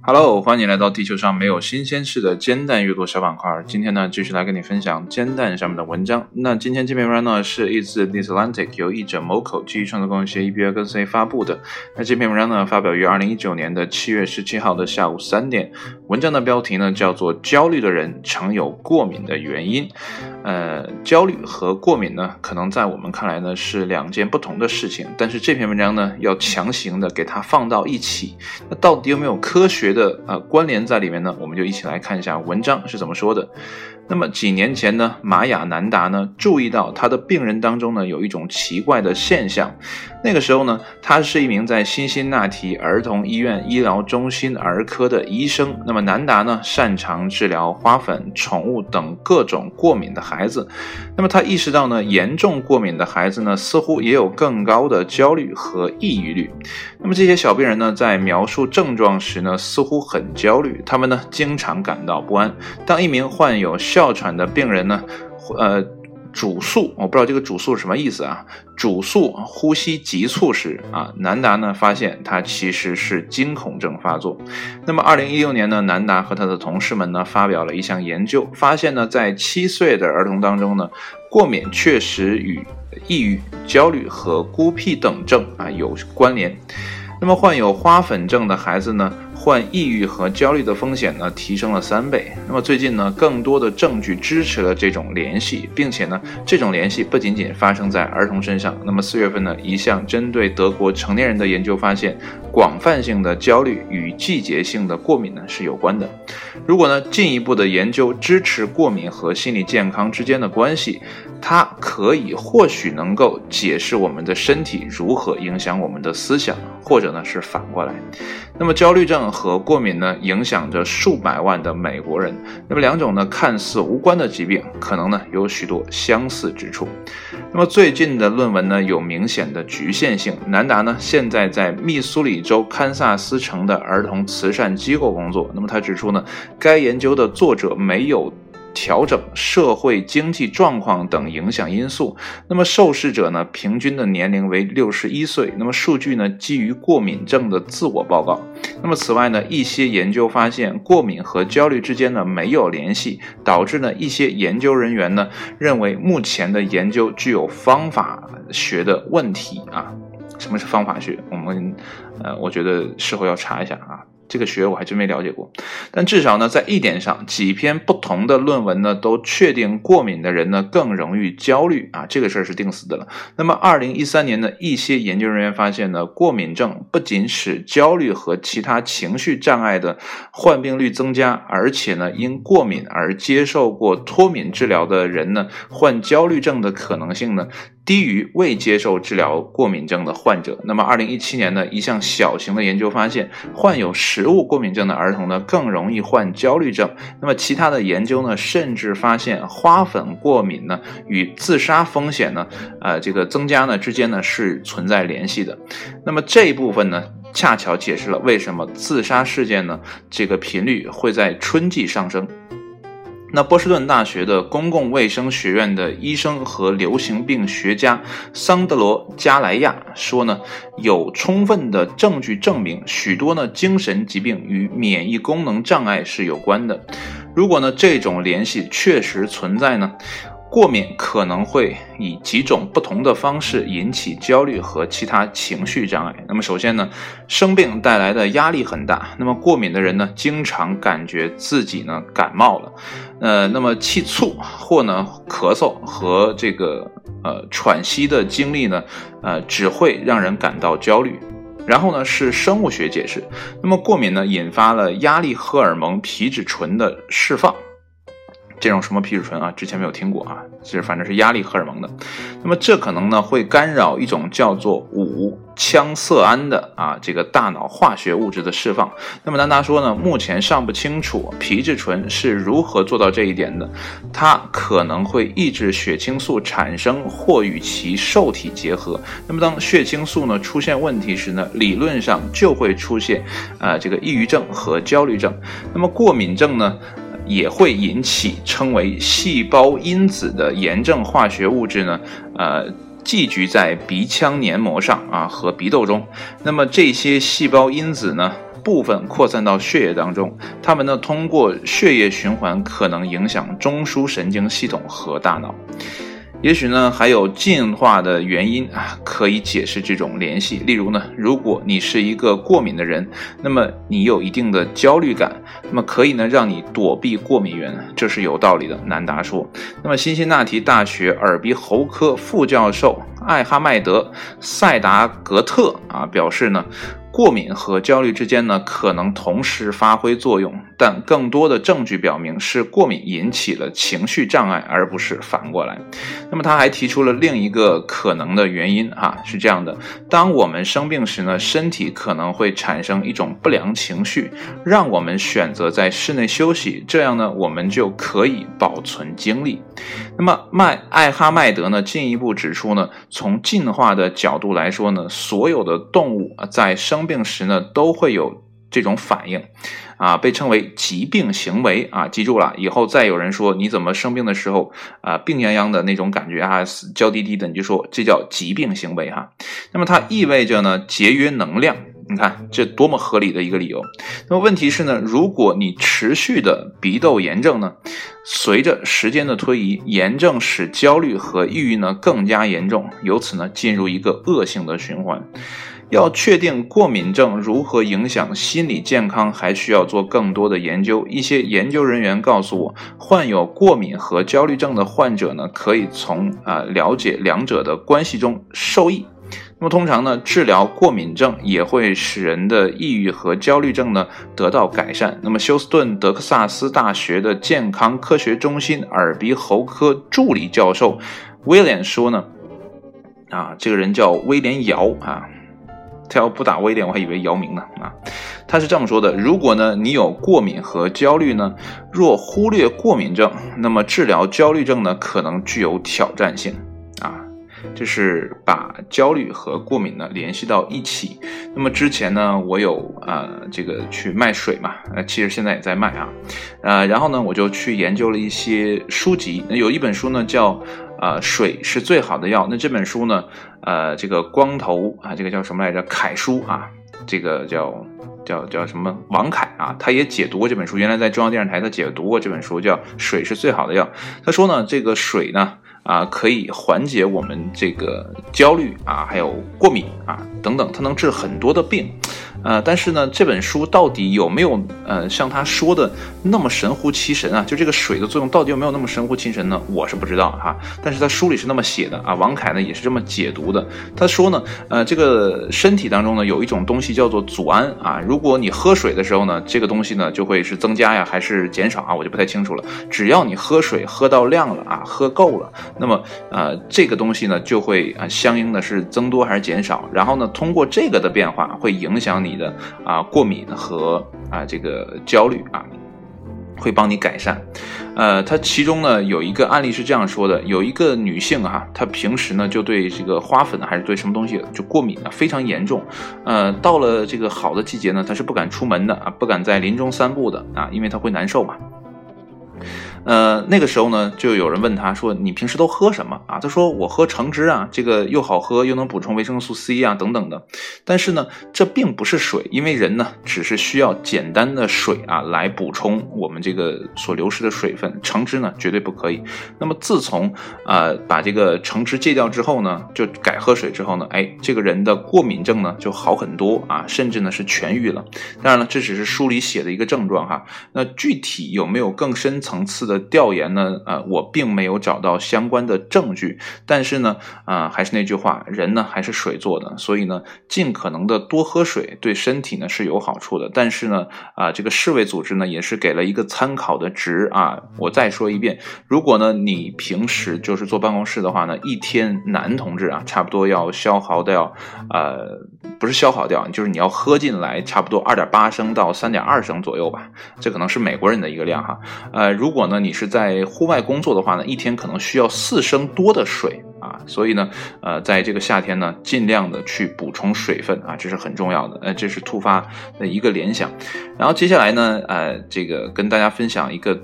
Hello，欢迎来到地球上没有新鲜事的煎蛋阅读小板块。今天呢，继续来跟你分享煎蛋上面的文章。那今天这篇文章呢，是一自 The Atlantic 由译者 Moco 基于创作公司 EBA 跟 C 发布的。那这篇文章呢，发表于二零一九年的七月十七号的下午三点。文章的标题呢，叫做《焦虑的人常有过敏的原因》。呃，焦虑和过敏呢，可能在我们看来呢是两件不同的事情，但是这篇文章呢，要强行的给它放到一起。那到底有没有科学的呃关联在里面呢？我们就一起来看一下文章是怎么说的。那么几年前呢，玛雅南达呢注意到他的病人当中呢有一种奇怪的现象。那个时候呢，他是一名在辛辛那提儿童医院医疗中心儿科的医生。那么南达呢擅长治疗花粉、宠物等各种过敏的孩子。那么他意识到呢，严重过敏的孩子呢似乎也有更高的焦虑和抑郁率。那么这些小病人呢在描述症状时呢似乎很焦虑，他们呢经常感到不安。当一名患有哮喘的病人呢，呃，主诉，我不知道这个主诉是什么意思啊？主诉呼吸急促时啊，南达呢发现他其实是惊恐症发作。那么，二零一六年呢，南达和他的同事们呢发表了一项研究，发现呢，在七岁的儿童当中呢，过敏确实与抑郁、焦虑和孤僻等症啊有关联。那么，患有花粉症的孩子呢？患抑郁和焦虑的风险呢提升了三倍。那么最近呢，更多的证据支持了这种联系，并且呢，这种联系不仅仅发生在儿童身上。那么四月份呢，一项针对德国成年人的研究发现，广泛性的焦虑与季节性的过敏呢是有关的。如果呢，进一步的研究支持过敏和心理健康之间的关系，它可以或许能够解释我们的身体如何影响我们的思想，或者呢是反过来。那么焦虑症。和过敏呢，影响着数百万的美国人。那么两种呢看似无关的疾病，可能呢有许多相似之处。那么最近的论文呢有明显的局限性。南达呢现在在密苏里州堪萨斯城的儿童慈善机构工作。那么他指出呢，该研究的作者没有。调整社会经济状况等影响因素。那么受试者呢，平均的年龄为六十一岁。那么数据呢，基于过敏症的自我报告。那么此外呢，一些研究发现过敏和焦虑之间呢没有联系，导致呢一些研究人员呢认为目前的研究具有方法学的问题啊。什么是方法学？我们呃，我觉得事后要查一下啊。这个学我还真没了解过，但至少呢，在一点上，几篇不同的论文呢，都确定过敏的人呢更容易焦虑啊，这个事儿是定死的了。那么，二零一三年呢，一些研究人员发现呢，过敏症不仅使焦虑和其他情绪障碍的患病率增加，而且呢，因过敏而接受过脱敏治疗的人呢，患焦虑症的可能性呢。低于未接受治疗过敏症的患者。那么，二零一七年呢，一项小型的研究发现，患有食物过敏症的儿童呢，更容易患焦虑症。那么，其他的研究呢，甚至发现花粉过敏呢，与自杀风险呢，呃，这个增加呢之间呢是存在联系的。那么这一部分呢，恰巧解释了为什么自杀事件呢，这个频率会在春季上升。那波士顿大学的公共卫生学院的医生和流行病学家桑德罗·加莱亚说呢，有充分的证据证明许多呢精神疾病与免疫功能障碍是有关的。如果呢这种联系确实存在呢？过敏可能会以几种不同的方式引起焦虑和其他情绪障碍。那么，首先呢，生病带来的压力很大。那么，过敏的人呢，经常感觉自己呢感冒了，呃，那么气促或呢咳嗽和这个呃喘息的经历呢，呃，只会让人感到焦虑。然后呢，是生物学解释。那么，过敏呢，引发了压力荷尔蒙皮质醇的释放。这种什么皮质醇啊，之前没有听过啊，是反正是压力荷尔蒙的。那么这可能呢会干扰一种叫做五羟色胺的啊这个大脑化学物质的释放。那么南达说呢，目前尚不清楚皮质醇是如何做到这一点的。它可能会抑制血清素产生或与其受体结合。那么当血清素呢出现问题时呢，理论上就会出现啊这个抑郁症和焦虑症。那么过敏症呢？也会引起称为细胞因子的炎症化学物质呢，呃，寄居在鼻腔黏膜上啊和鼻窦中。那么这些细胞因子呢，部分扩散到血液当中，它们呢通过血液循环可能影响中枢神经系统和大脑。也许呢，还有进化的原因啊，可以解释这种联系。例如呢，如果你是一个过敏的人，那么你有一定的焦虑感，那么可以呢让你躲避过敏源，这是有道理的。难达说。那么，辛辛那提大学耳鼻喉科副教授艾哈迈德·塞达格特啊表示呢。过敏和焦虑之间呢，可能同时发挥作用，但更多的证据表明是过敏引起了情绪障碍，而不是反过来。那么他还提出了另一个可能的原因，哈，是这样的：当我们生病时呢，身体可能会产生一种不良情绪，让我们选择在室内休息，这样呢，我们就可以保存精力。那么麦艾哈迈德呢，进一步指出呢，从进化的角度来说呢，所有的动物在生病时呢，都会有这种反应，啊，被称为疾病行为啊，记住了，以后再有人说你怎么生病的时候啊，病殃殃的那种感觉啊，娇滴滴的，你就说这叫疾病行为哈。那么它意味着呢，节约能量。你看这多么合理的一个理由。那么问题是呢，如果你持续的鼻窦炎症呢，随着时间的推移，炎症使焦虑和抑郁呢更加严重，由此呢进入一个恶性的循环。要确定过敏症如何影响心理健康，还需要做更多的研究。一些研究人员告诉我，患有过敏和焦虑症的患者呢，可以从啊了解两者的关系中受益。那么通常呢，治疗过敏症也会使人的抑郁和焦虑症呢得到改善。那么休斯顿德克萨斯大学的健康科学中心耳鼻喉科助理教授威廉说呢，啊，这个人叫威廉姚啊。他要不打威廉，我还以为姚明呢啊！他是这么说的：如果呢你有过敏和焦虑呢，若忽略过敏症，那么治疗焦虑症呢可能具有挑战性。这是把焦虑和过敏呢联系到一起。那么之前呢，我有呃这个去卖水嘛，呃其实现在也在卖啊，呃然后呢我就去研究了一些书籍，有一本书呢叫。啊，水是最好的药。那这本书呢？呃，这个光头啊，这个叫什么来着？凯叔啊，这个叫叫叫什么？王凯啊，他也解读过这本书。原来在中央电视台，他解读过这本书，叫《水是最好的药》。他说呢，这个水呢，啊，可以缓解我们这个焦虑啊，还有过敏啊等等，它能治很多的病。呃，但是呢，这本书到底有没有呃像他说的那么神乎其神啊？就这个水的作用到底有没有那么神乎其神呢？我是不知道哈。但是他书里是那么写的啊，王凯呢也是这么解读的。他说呢，呃，这个身体当中呢有一种东西叫做组胺啊，如果你喝水的时候呢，这个东西呢就会是增加呀还是减少啊？我就不太清楚了。只要你喝水喝到量了啊，喝够了，那么呃这个东西呢就会啊相应的是增多还是减少？然后呢通过这个的变化会影响你。你的啊过敏和啊这个焦虑啊，会帮你改善。呃，它其中呢有一个案例是这样说的：有一个女性哈，她平时呢就对这个花粉还是对什么东西就过敏啊，非常严重。呃，到了这个好的季节呢，她是不敢出门的啊，不敢在林中散步的啊，因为她会难受嘛。呃，那个时候呢，就有人问他说：“你平时都喝什么啊？”他说：“我喝橙汁啊，这个又好喝，又能补充维生素 C 啊，等等的。但是呢，这并不是水，因为人呢只是需要简单的水啊来补充我们这个所流失的水分。橙汁呢绝对不可以。那么自从啊把这个橙汁戒掉之后呢，就改喝水之后呢，哎，这个人的过敏症呢就好很多啊，甚至呢是痊愈了。当然了，这只是书里写的一个症状哈。那具体有没有更深层次的？调研呢，呃，我并没有找到相关的证据，但是呢，啊，还是那句话，人呢还是水做的，所以呢，尽可能的多喝水，对身体呢是有好处的。但是呢，啊，这个世卫组织呢也是给了一个参考的值啊。我再说一遍，如果呢你平时就是坐办公室的话呢，一天男同志啊，差不多要消耗掉，呃，不是消耗掉，就是你要喝进来差不多二点八升到三点二升左右吧，这可能是美国人的一个量哈。呃，如果呢你。是在户外工作的话呢，一天可能需要四升多的水啊，所以呢，呃，在这个夏天呢，尽量的去补充水分啊，这是很重要的。呃，这是突发的一个联想。然后接下来呢，呃，这个跟大家分享一个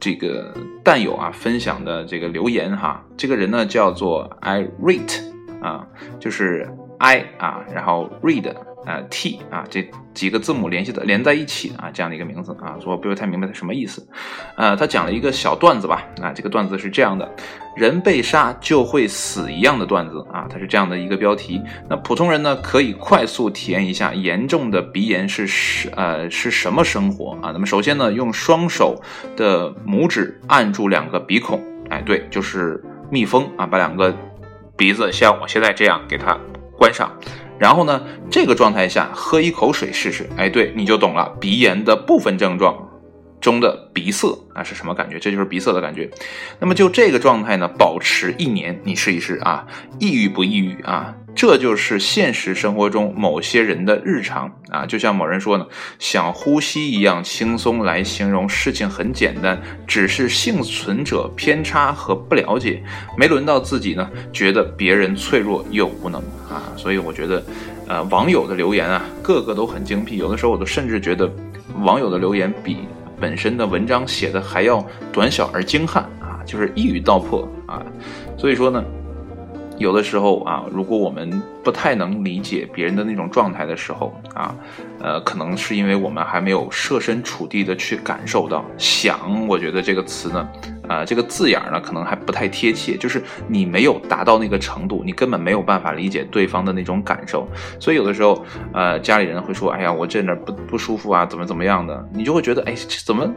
这个弹友啊分享的这个留言哈，这个人呢叫做 I rate 啊，就是 I 啊，然后 read 啊 T 啊这几个字母联系的连在一起啊这样的一个名字啊，我不太明白它什么意思。呃，他讲了一个小段子吧，啊，这个段子是这样的：人被杀就会死一样的段子啊，它是这样的一个标题。那普通人呢可以快速体验一下严重的鼻炎是是呃是什么生活啊？那么首先呢，用双手的拇指按住两个鼻孔，哎，对，就是密封啊，把两个。鼻子像我现在这样给它关上，然后呢，这个状态下喝一口水试试，哎，对，你就懂了鼻炎的部分症状中的鼻塞啊是什么感觉？这就是鼻塞的感觉。那么就这个状态呢，保持一年，你试一试啊，抑郁不抑郁啊？这就是现实生活中某些人的日常啊，就像某人说呢，想呼吸一样轻松来形容事情很简单，只是幸存者偏差和不了解，没轮到自己呢，觉得别人脆弱又无能啊，所以我觉得，呃，网友的留言啊，个个都很精辟，有的时候我都甚至觉得，网友的留言比本身的文章写的还要短小而精悍啊，就是一语道破啊，所以说呢。有的时候啊，如果我们不太能理解别人的那种状态的时候啊，呃，可能是因为我们还没有设身处地的去感受到。想，我觉得这个词呢，呃，这个字眼呢，可能还不太贴切。就是你没有达到那个程度，你根本没有办法理解对方的那种感受。所以有的时候，呃，家里人会说：“哎呀，我这哪不不舒服啊，怎么怎么样的？”你就会觉得：“哎，这怎么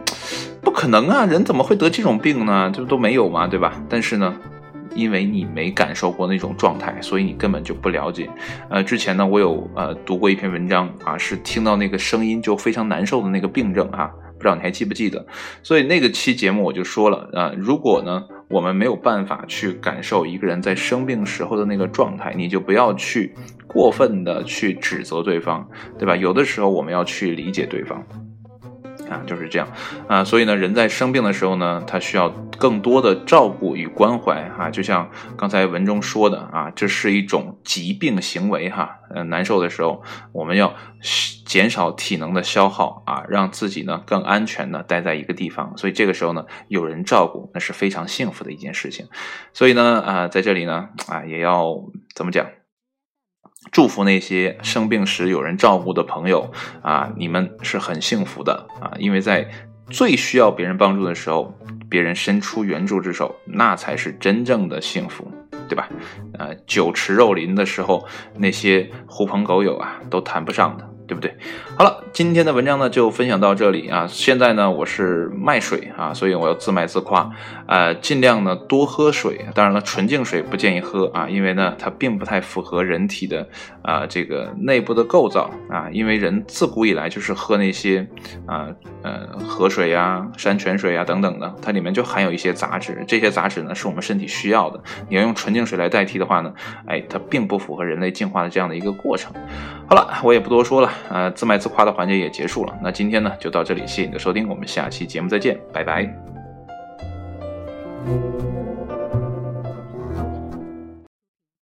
不可能啊？人怎么会得这种病呢？这不都没有嘛，对吧？”但是呢。因为你没感受过那种状态，所以你根本就不了解。呃，之前呢，我有呃读过一篇文章啊，是听到那个声音就非常难受的那个病症啊，不知道你还记不记得？所以那个期节目我就说了啊，如果呢我们没有办法去感受一个人在生病时候的那个状态，你就不要去过分的去指责对方，对吧？有的时候我们要去理解对方。啊，就是这样，啊，所以呢，人在生病的时候呢，他需要更多的照顾与关怀，哈，就像刚才文中说的，啊，这是一种疾病行为，哈，呃，难受的时候，我们要减少体能的消耗，啊，让自己呢更安全的待在一个地方，所以这个时候呢，有人照顾，那是非常幸福的一件事情，所以呢，啊，在这里呢，啊，也要怎么讲？祝福那些生病时有人照顾的朋友啊，你们是很幸福的啊，因为在最需要别人帮助的时候，别人伸出援助之手，那才是真正的幸福，对吧？呃，酒池肉林的时候，那些狐朋狗友啊，都谈不上的。对不对？好了，今天的文章呢就分享到这里啊。现在呢我是卖水啊，所以我要自卖自夸，呃，尽量呢多喝水。当然了，纯净水不建议喝啊，因为呢它并不太符合人体的啊这个内部的构造啊。因为人自古以来就是喝那些啊呃河水呀、山泉水呀等等的，它里面就含有一些杂质。这些杂质呢是我们身体需要的。你要用纯净水来代替的话呢，哎，它并不符合人类进化的这样的一个过程。好了，我也不多说了。呃，自卖自夸的环节也结束了。那今天呢，就到这里，谢谢你的收听，我们下期节目再见，拜拜。